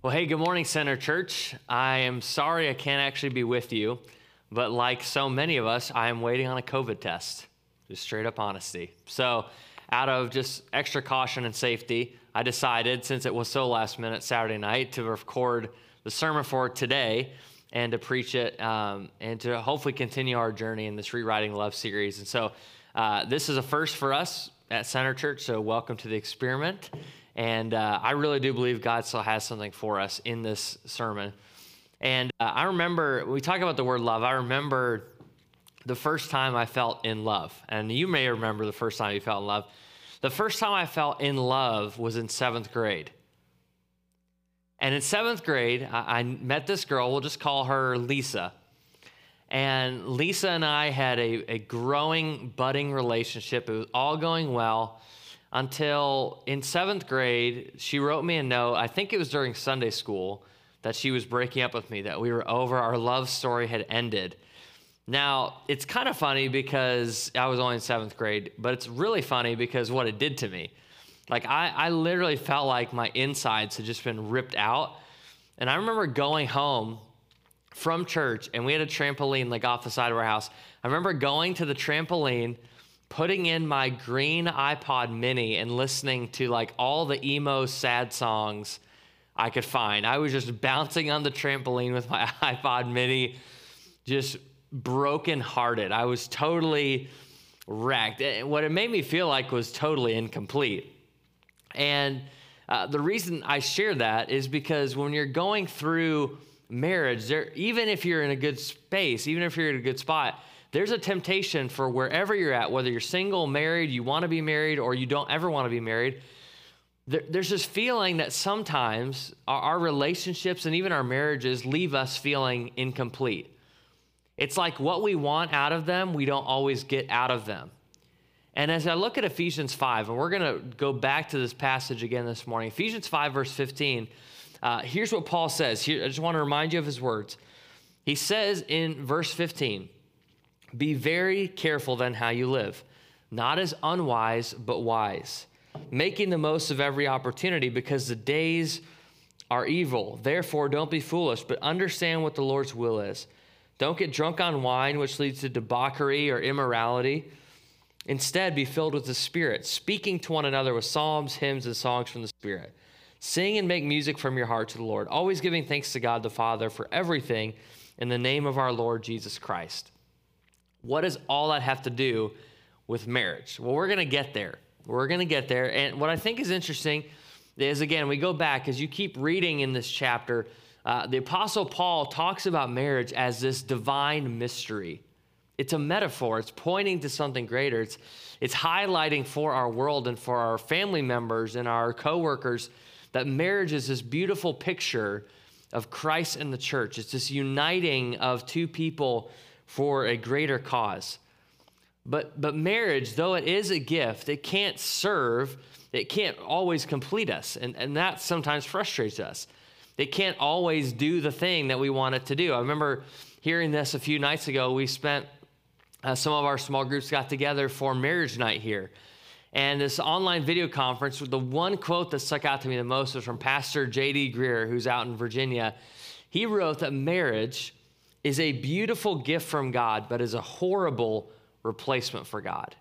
Well, hey, good morning, Center Church. I am sorry I can't actually be with you, but like so many of us, I am waiting on a COVID test. Just straight up honesty. So, out of just extra caution and safety, I decided, since it was so last minute Saturday night, to record the sermon for today and to preach it um, and to hopefully continue our journey in this Rewriting Love series. And so, uh, this is a first for us at Center Church, so welcome to the experiment. And uh, I really do believe God still has something for us in this sermon. And uh, I remember, we talk about the word love, I remember the first time I felt in love. And you may remember the first time you felt in love. The first time I felt in love was in seventh grade. And in seventh grade, I, I met this girl, we'll just call her Lisa. And Lisa and I had a, a growing, budding relationship. It was all going well until in seventh grade, she wrote me a note. I think it was during Sunday school that she was breaking up with me, that we were over, our love story had ended. Now, it's kind of funny because I was only in seventh grade, but it's really funny because what it did to me. Like, I, I literally felt like my insides had just been ripped out. And I remember going home from church, and we had a trampoline like off the side of our house. I remember going to the trampoline putting in my green iPod mini and listening to like all the emo sad songs I could find. I was just bouncing on the trampoline with my iPod mini, just broken hearted. I was totally wrecked. And What it made me feel like was totally incomplete. And uh, the reason I share that is because when you're going through marriage, there, even if you're in a good space, even if you're in a good spot, there's a temptation for wherever you're at, whether you're single, married, you want to be married, or you don't ever want to be married. There, there's this feeling that sometimes our, our relationships and even our marriages leave us feeling incomplete. It's like what we want out of them, we don't always get out of them. And as I look at Ephesians 5, and we're going to go back to this passage again this morning, Ephesians 5, verse 15, uh, here's what Paul says. Here, I just want to remind you of his words. He says in verse 15, be very careful then how you live, not as unwise, but wise, making the most of every opportunity because the days are evil. Therefore, don't be foolish, but understand what the Lord's will is. Don't get drunk on wine, which leads to debauchery or immorality. Instead, be filled with the Spirit, speaking to one another with psalms, hymns, and songs from the Spirit. Sing and make music from your heart to the Lord, always giving thanks to God the Father for everything in the name of our Lord Jesus Christ what does all that have to do with marriage? Well, we're going to get there. We're going to get there. And what I think is interesting is, again, we go back as you keep reading in this chapter, uh, the Apostle Paul talks about marriage as this divine mystery. It's a metaphor, it's pointing to something greater. It's, it's highlighting for our world and for our family members and our coworkers that marriage is this beautiful picture of Christ and the church. It's this uniting of two people for a greater cause. But, but marriage, though it is a gift, it can't serve, it can't always complete us. And, and that sometimes frustrates us. It can't always do the thing that we want it to do. I remember hearing this a few nights ago. We spent, uh, some of our small groups got together for marriage night here. And this online video conference, the one quote that stuck out to me the most was from Pastor J.D. Greear, who's out in Virginia. He wrote that marriage is a beautiful gift from God, but is a horrible replacement for God.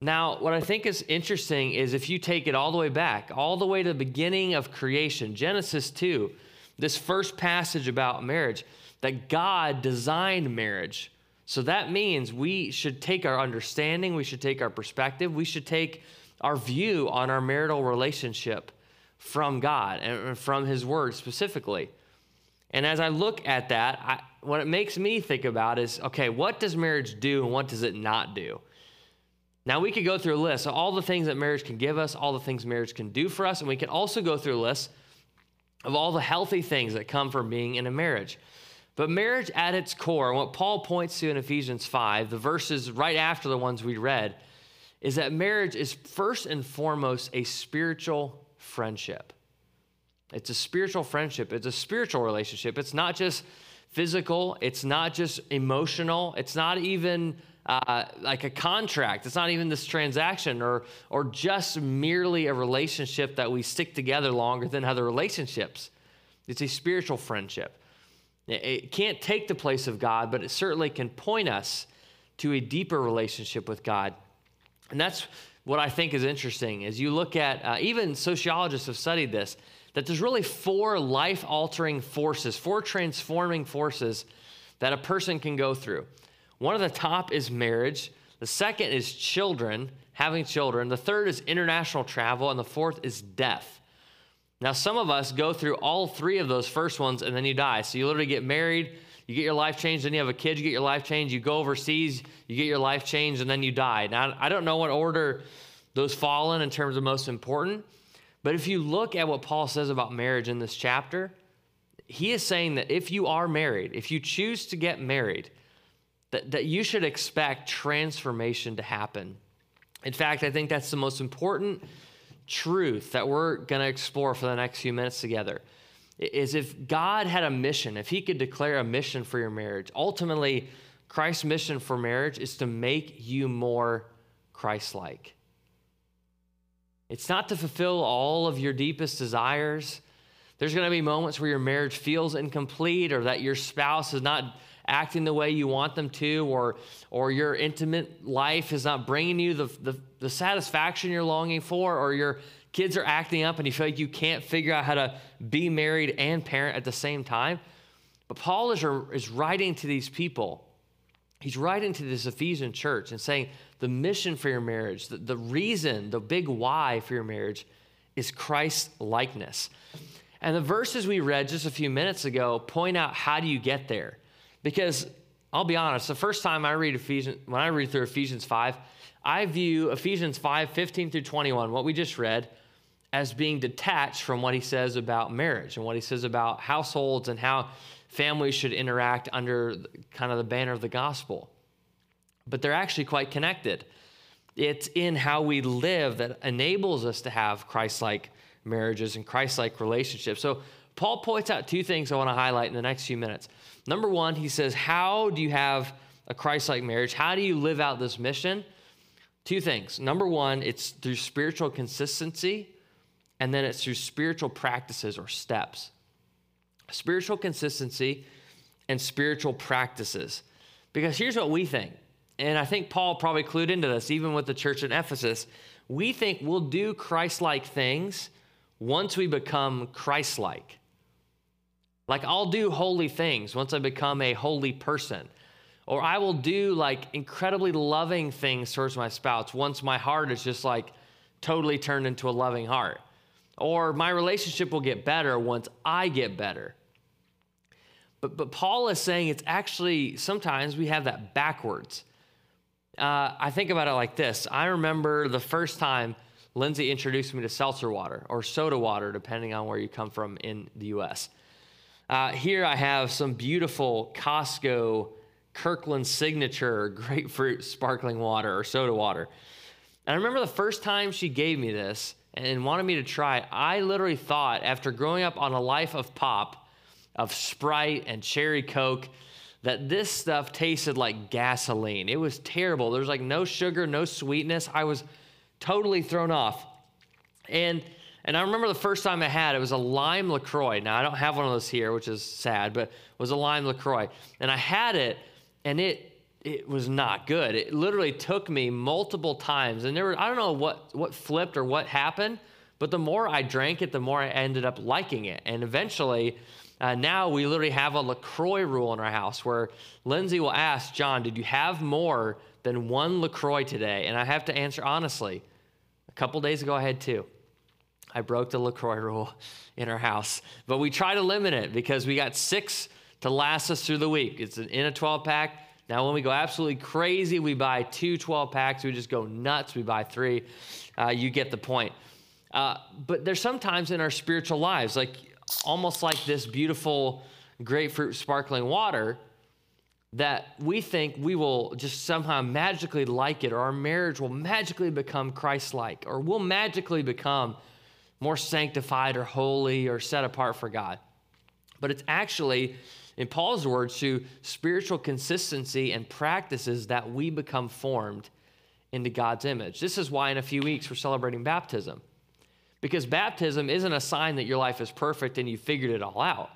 Now, what I think is interesting is if you take it all the way back, all the way to the beginning of creation, Genesis 2, this first passage about marriage, that God designed marriage. So that means we should take our understanding, we should take our perspective, we should take our view on our marital relationship from God and from His Word specifically. And as I look at that, I, what it makes me think about is okay, what does marriage do and what does it not do? Now, we could go through a list of all the things that marriage can give us, all the things marriage can do for us, and we can also go through a list of all the healthy things that come from being in a marriage. But marriage at its core, what Paul points to in Ephesians 5, the verses right after the ones we read, is that marriage is first and foremost a spiritual friendship. It's a spiritual friendship, it's a spiritual relationship. It's not just physical, it's not just emotional, it's not even uh, like a contract. It's not even this transaction or, or just merely a relationship that we stick together longer than other relationships. It's a spiritual friendship. It can't take the place of God, but it certainly can point us to a deeper relationship with God. And that's what I think is interesting as you look at, uh, even sociologists have studied this, that there's really four life altering forces, four transforming forces that a person can go through. One of the top is marriage. The second is children, having children. The third is international travel. And the fourth is death. Now, some of us go through all three of those first ones and then you die. So you literally get married, you get your life changed, then you have a kid, you get your life changed, you go overseas, you get your life changed, and then you die. Now, I don't know what order those fall in in terms of most important, but if you look at what Paul says about marriage in this chapter, he is saying that if you are married, if you choose to get married, that, that you should expect transformation to happen. In fact, I think that's the most important truth that we're going to explore for the next few minutes together is if God had a mission, if he could declare a mission for your marriage, ultimately, Christ's mission for marriage is to make you more Christ like. It's not to fulfill all of your deepest desires. There's going to be moments where your marriage feels incomplete or that your spouse is not acting the way you want them to, or, or your intimate life is not bringing you the, the, the satisfaction you're longing for, or your kids are acting up and you feel like you can't figure out how to be married and parent at the same time. But Paul is, is writing to these people. He's writing to this Ephesian church and saying the mission for your marriage, the, the reason, the big why for your marriage is Christ likeness. And the verses we read just a few minutes ago point out how do you get there? Because I'll be honest, the first time I read Ephesians, when I read through Ephesians 5, I view Ephesians 5, 15 through 21, what we just read, as being detached from what he says about marriage and what he says about households and how families should interact under kind of the banner of the gospel. But they're actually quite connected. It's in how we live that enables us to have Christ like marriages and Christ like relationships. So, Paul points out two things I want to highlight in the next few minutes. Number one, he says, How do you have a Christ like marriage? How do you live out this mission? Two things. Number one, it's through spiritual consistency, and then it's through spiritual practices or steps. Spiritual consistency and spiritual practices. Because here's what we think, and I think Paul probably clued into this, even with the church in Ephesus. We think we'll do Christ like things once we become Christ like. Like, I'll do holy things once I become a holy person. Or I will do like incredibly loving things towards my spouse once my heart is just like totally turned into a loving heart. Or my relationship will get better once I get better. But, but Paul is saying it's actually sometimes we have that backwards. Uh, I think about it like this I remember the first time Lindsay introduced me to seltzer water or soda water, depending on where you come from in the US. Uh, here I have some beautiful Costco Kirkland Signature grapefruit sparkling water or soda water. And I remember the first time she gave me this and wanted me to try I literally thought, after growing up on a life of pop, of Sprite and Cherry Coke, that this stuff tasted like gasoline. It was terrible. There's like no sugar, no sweetness. I was totally thrown off. And and I remember the first time I had it was a lime LaCroix. Now, I don't have one of those here, which is sad, but it was a lime LaCroix. And I had it, and it it was not good. It literally took me multiple times. And there were, I don't know what, what flipped or what happened, but the more I drank it, the more I ended up liking it. And eventually, uh, now we literally have a LaCroix rule in our house where Lindsay will ask, John, did you have more than one LaCroix today? And I have to answer honestly. A couple days ago, I had two. I broke the LaCroix rule in our house. But we try to limit it because we got six to last us through the week. It's in a 12 pack. Now, when we go absolutely crazy, we buy two 12 packs. We just go nuts. We buy three. Uh, you get the point. Uh, but there's sometimes in our spiritual lives, like almost like this beautiful grapefruit sparkling water, that we think we will just somehow magically like it, or our marriage will magically become Christ like, or we'll magically become more sanctified or holy or set apart for God. but it's actually, in Paul's words, through spiritual consistency and practices that we become formed into God's image. This is why in a few weeks we're celebrating baptism. Because baptism isn't a sign that your life is perfect and you figured it all out.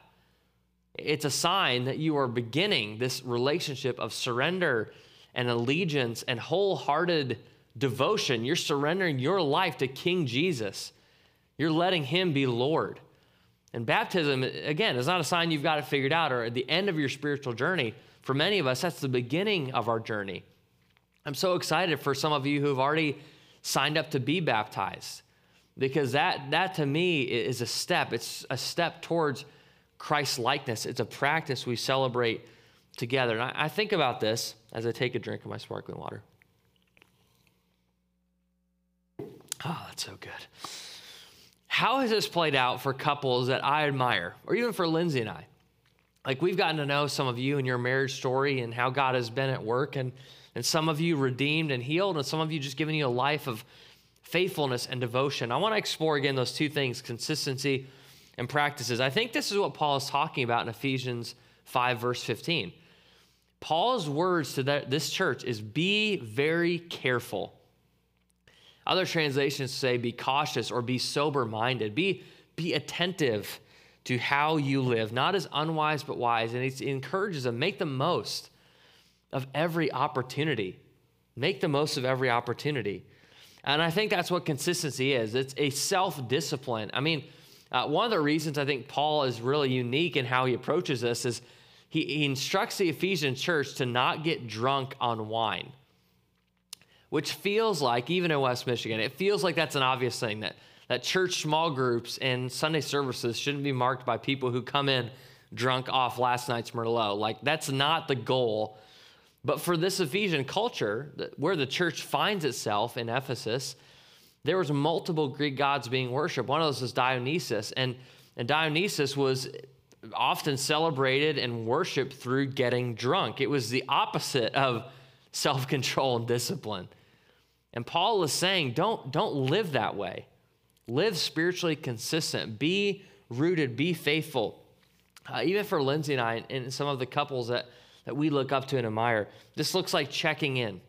It's a sign that you are beginning this relationship of surrender and allegiance and wholehearted devotion. You're surrendering your life to King Jesus. You're letting him be Lord. And baptism, again, is not a sign you've got it figured out or at the end of your spiritual journey. For many of us, that's the beginning of our journey. I'm so excited for some of you who have already signed up to be baptized because that, that to me is a step. It's a step towards Christ likeness. It's a practice we celebrate together. And I, I think about this as I take a drink of my sparkling water. Oh, that's so good. How has this played out for couples that I admire, or even for Lindsay and I? Like, we've gotten to know some of you and your marriage story and how God has been at work, and, and some of you redeemed and healed, and some of you just giving you a life of faithfulness and devotion. I want to explore again those two things consistency and practices. I think this is what Paul is talking about in Ephesians 5, verse 15. Paul's words to that, this church is be very careful other translations say be cautious or be sober minded. Be, be attentive to how you live, not as unwise but wise. And it encourages them make the most of every opportunity. Make the most of every opportunity. And I think that's what consistency is it's a self discipline. I mean, uh, one of the reasons I think Paul is really unique in how he approaches this is he, he instructs the Ephesian church to not get drunk on wine which feels like, even in West Michigan, it feels like that's an obvious thing that, that church small groups and Sunday services shouldn't be marked by people who come in drunk off last night's Merlot. Like, that's not the goal. But for this Ephesian culture, where the church finds itself in Ephesus, there was multiple Greek gods being worshipped. One of those was Dionysus, and, and Dionysus was often celebrated and worshiped through getting drunk. It was the opposite of self control and discipline. And Paul is saying, don't, don't live that way. Live spiritually consistent. Be rooted. Be faithful. Uh, even for Lindsay and I and some of the couples that, that we look up to and admire, this looks like checking in.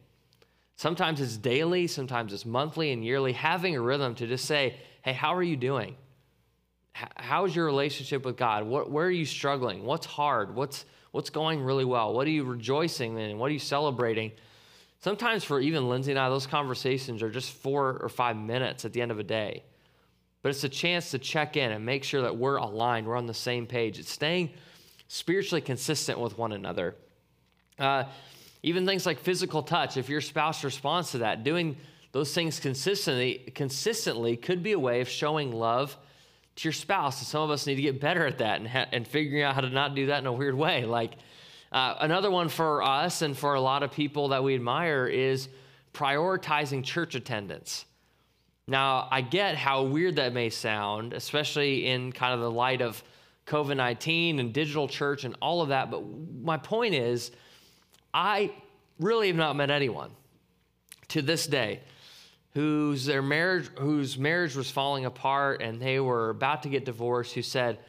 Sometimes it's daily, sometimes it's monthly and yearly, having a rhythm to just say, hey, how are you doing? how's your relationship with God? What, where are you struggling? What's hard? What's, what's going really well? What are you rejoicing in? What are you celebrating? Sometimes for even Lindsay and I, those conversations are just four or five minutes at the end of a day. But it's a chance to check in and make sure that we're aligned, we're on the same page. It's staying spiritually consistent with one another. Uh, even things like physical touch, if your spouse responds to that, doing those things consistently, consistently could be a way of showing love to your spouse. And some of us need to get better at that and, ha- and figuring out how to not do that in a weird way. Like, uh, another one for us and for a lot of people that we admire is prioritizing church attendance. Now, I get how weird that may sound, especially in kind of the light of COVID 19 and digital church and all of that. But my point is, I really have not met anyone to this day whose their marriage whose marriage was falling apart and they were about to get divorced who said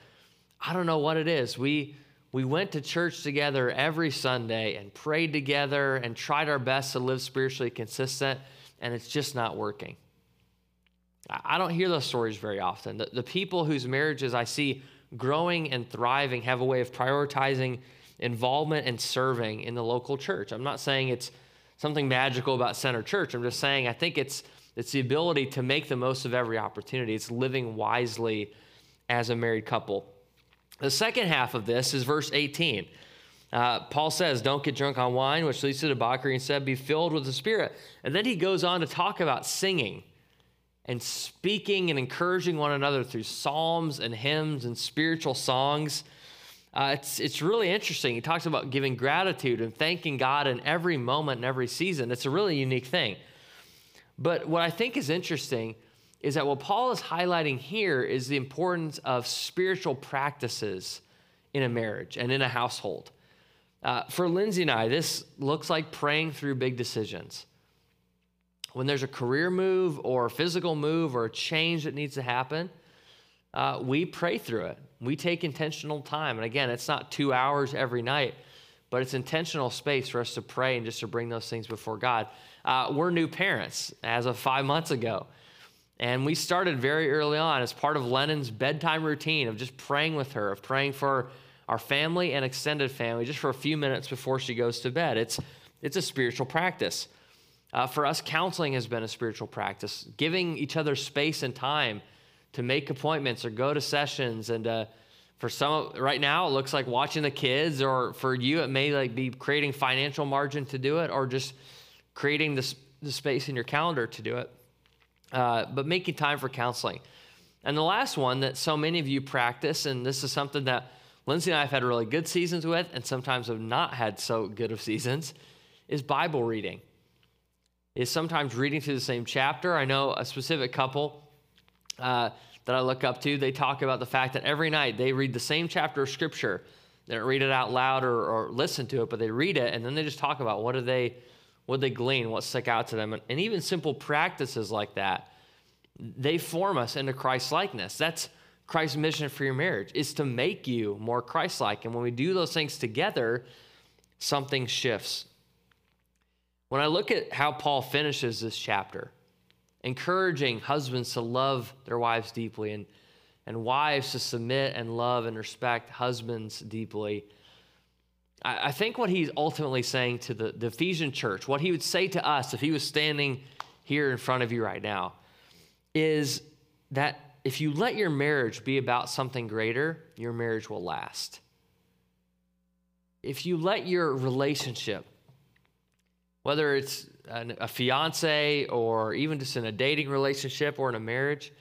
i don't know what it is we we went to church together every Sunday and prayed together and tried our best to live spiritually consistent, and it's just not working. I don't hear those stories very often. The, the people whose marriages I see growing and thriving have a way of prioritizing involvement and serving in the local church. I'm not saying it's something magical about Center Church. I'm just saying I think it's it's the ability to make the most of every opportunity. It's living wisely as a married couple. The second half of this is verse 18. Uh, Paul says, Don't get drunk on wine, which leads to debauchery. Instead, be filled with the Spirit. And then he goes on to talk about singing and speaking and encouraging one another through psalms and hymns and spiritual songs. Uh, it's, it's really interesting. He talks about giving gratitude and thanking God in every moment and every season. It's a really unique thing. But what I think is interesting is that what Paul is highlighting here is the importance of spiritual practices in a marriage and in a household. Uh, for Lindsay and I, this looks like praying through big decisions. When there's a career move or a physical move or a change that needs to happen, uh, we pray through it. We take intentional time. And again, it's not two hours every night, but it's intentional space for us to pray and just to bring those things before God. Uh, we're new parents as of five months ago. And we started very early on as part of Lennon's bedtime routine of just praying with her, of praying for our family and extended family just for a few minutes before she goes to bed. It's, it's a spiritual practice. Uh, for us, counseling has been a spiritual practice, giving each other space and time to make appointments or go to sessions. And uh, for some, right now, it looks like watching the kids, or for you, it may like be creating financial margin to do it, or just creating this, the space in your calendar to do it. Uh, but making time for counseling. And the last one that so many of you practice, and this is something that Lindsay and I have had really good seasons with, and sometimes have not had so good of seasons, is Bible reading is sometimes reading through the same chapter. I know a specific couple uh, that I look up to, they talk about the fact that every night they read the same chapter of scripture. They don't read it out loud or, or listen to it, but they read it and then they just talk about what do they what they glean, what stuck out to them. And, and even simple practices like that, they form us into Christ likeness. That's Christ's mission for your marriage is to make you more Christ like. And when we do those things together, something shifts. When I look at how Paul finishes this chapter, encouraging husbands to love their wives deeply and, and wives to submit and love and respect husbands deeply, I, I think what he's ultimately saying to the, the Ephesian church, what he would say to us if he was standing here in front of you right now, is that if you let your marriage be about something greater, your marriage will last. If you let your relationship whether it's an, a fiance or even just in a dating relationship or in a marriage,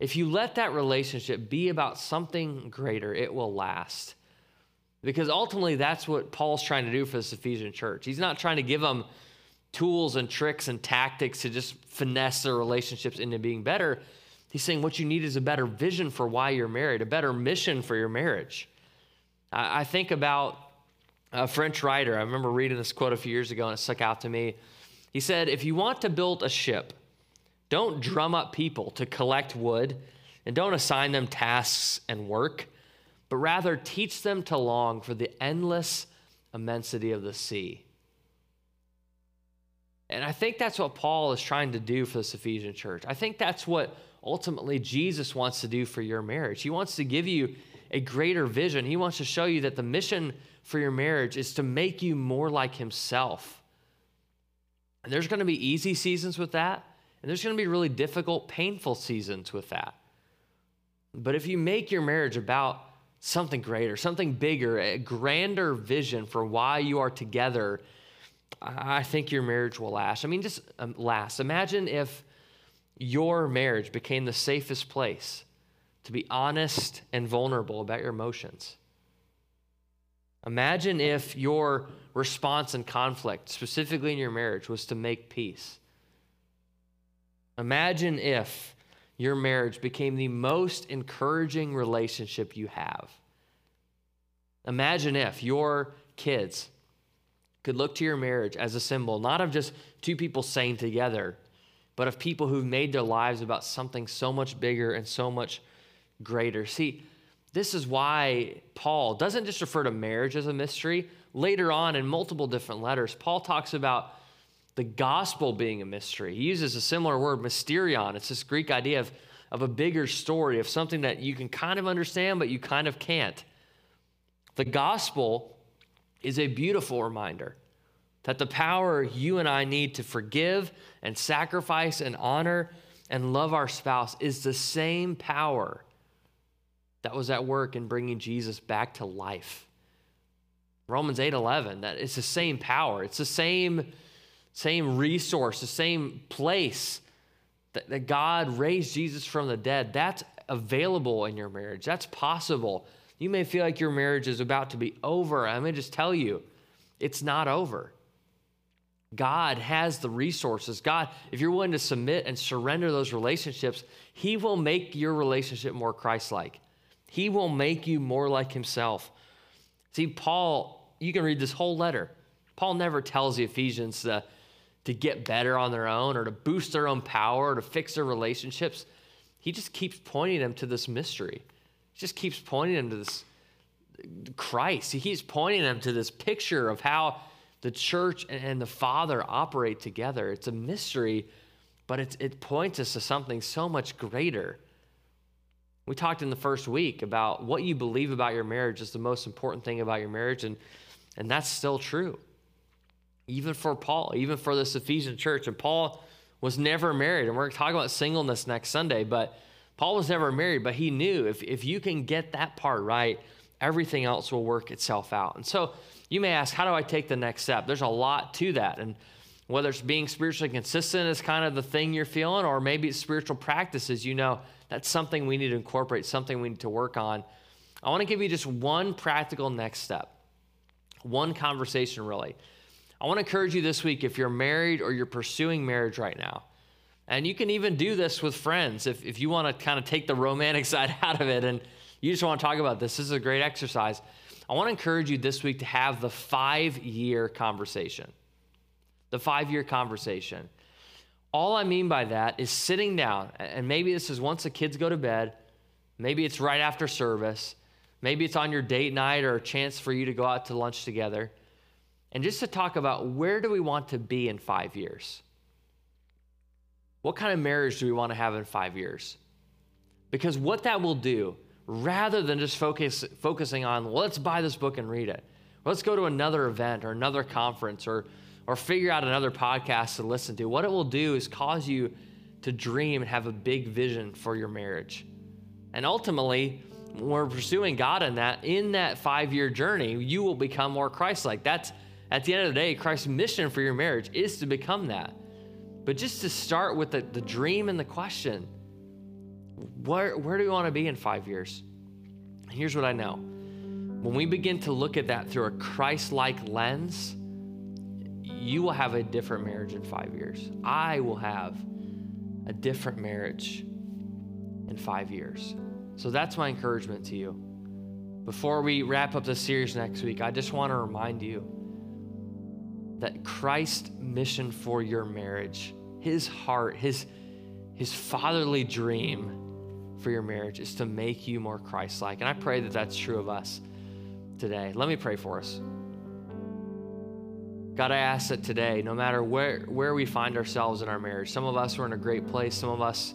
if you let that relationship be about something greater, it will last. Because ultimately, that's what Paul's trying to do for this Ephesian church. He's not trying to give them tools and tricks and tactics to just finesse their relationships into being better. He's saying what you need is a better vision for why you're married, a better mission for your marriage. I think about a French writer, I remember reading this quote a few years ago and it stuck out to me. He said, If you want to build a ship, don't drum up people to collect wood and don't assign them tasks and work, but rather teach them to long for the endless immensity of the sea. And I think that's what Paul is trying to do for this Ephesian church. I think that's what ultimately Jesus wants to do for your marriage. He wants to give you a greater vision. He wants to show you that the mission for your marriage is to make you more like Himself. And there's going to be easy seasons with that, and there's going to be really difficult, painful seasons with that. But if you make your marriage about something greater, something bigger, a grander vision for why you are together, I think your marriage will last. I mean, just um, last. Imagine if your marriage became the safest place to be honest and vulnerable about your emotions. Imagine if your response in conflict, specifically in your marriage, was to make peace. Imagine if your marriage became the most encouraging relationship you have. Imagine if your kids could look to your marriage as a symbol, not of just two people saying together, but of people who've made their lives about something so much bigger and so much greater. See, this is why Paul doesn't just refer to marriage as a mystery. Later on, in multiple different letters, Paul talks about the gospel being a mystery. He uses a similar word, mysterion. It's this Greek idea of, of a bigger story, of something that you can kind of understand, but you kind of can't. The gospel is a beautiful reminder that the power you and I need to forgive and sacrifice and honor and love our spouse is the same power that was at work in bringing Jesus back to life. Romans 8:11 that it's the same power. It's the same same resource, the same place that, that God raised Jesus from the dead. That's available in your marriage. That's possible. You may feel like your marriage is about to be over. I'm going to just tell you, it's not over. God has the resources. God, if you're willing to submit and surrender those relationships, He will make your relationship more Christ like. He will make you more like himself. See, Paul, you can read this whole letter. Paul never tells the Ephesians to, to get better on their own or to boost their own power or to fix their relationships. he just keeps pointing them to this mystery. He just keeps pointing them to this Christ. He keeps pointing them to this picture of how the church and the Father operate together. It's a mystery, but it, it points us to something so much greater. We talked in the first week about what you believe about your marriage is the most important thing about your marriage, and, and that's still true. Even for Paul, even for this Ephesian church. And Paul was never married. And we're going to talk about singleness next Sunday, but Paul was never married, but he knew if, if you can get that part right, everything else will work itself out. And so you may ask, how do I take the next step? There's a lot to that. And whether it's being spiritually consistent is kind of the thing you're feeling, or maybe it's spiritual practices, you know, that's something we need to incorporate, something we need to work on. I want to give you just one practical next step, one conversation really. I want to encourage you this week if you're married or you're pursuing marriage right now, and you can even do this with friends if, if you want to kind of take the romantic side out of it and you just want to talk about this. This is a great exercise. I want to encourage you this week to have the five year conversation. The five year conversation. All I mean by that is sitting down, and maybe this is once the kids go to bed, maybe it's right after service, maybe it's on your date night or a chance for you to go out to lunch together and just to talk about where do we want to be in five years? What kind of marriage do we want to have in five years? Because what that will do, rather than just focus, focusing on, well, let's buy this book and read it, let's go to another event or another conference or, or figure out another podcast to listen to, what it will do is cause you to dream and have a big vision for your marriage. And ultimately, when we're pursuing God in that, in that five year journey, you will become more Christ like. That's at the end of the day, Christ's mission for your marriage is to become that. But just to start with the, the dream and the question where, where do we want to be in five years? Here's what I know. When we begin to look at that through a Christ like lens, you will have a different marriage in five years. I will have a different marriage in five years. So that's my encouragement to you. Before we wrap up the series next week, I just want to remind you that Christ's mission for your marriage, his heart, his, his fatherly dream for your marriage is to make you more Christ like. And I pray that that's true of us today. Let me pray for us. God, I ask that today, no matter where, where we find ourselves in our marriage, some of us are in a great place, some of us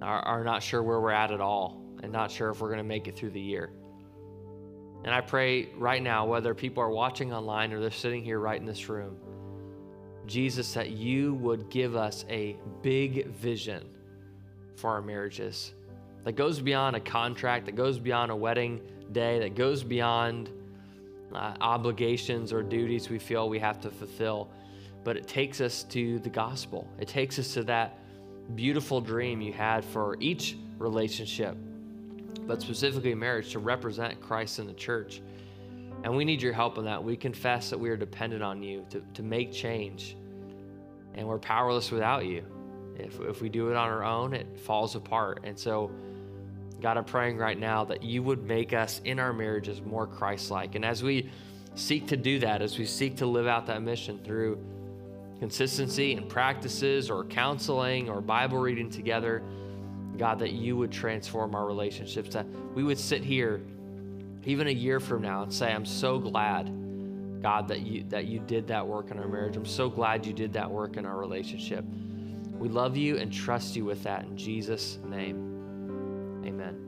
are, are not sure where we're at at all, and not sure if we're going to make it through the year. And I pray right now, whether people are watching online or they're sitting here right in this room, Jesus, that you would give us a big vision for our marriages that goes beyond a contract, that goes beyond a wedding day, that goes beyond uh, obligations or duties we feel we have to fulfill. But it takes us to the gospel, it takes us to that beautiful dream you had for each relationship but specifically marriage, to represent Christ in the church. And we need your help in that. We confess that we are dependent on you to, to make change, and we're powerless without you. If, if we do it on our own, it falls apart. And so, God, I'm praying right now that you would make us in our marriages more Christ like. And as we seek to do that, as we seek to live out that mission through consistency and practices or counseling or Bible reading together, God, that you would transform our relationships, that we would sit here even a year from now and say, I'm so glad, God, that you that you did that work in our marriage. I'm so glad you did that work in our relationship. We love you and trust you with that in Jesus' name. Amen.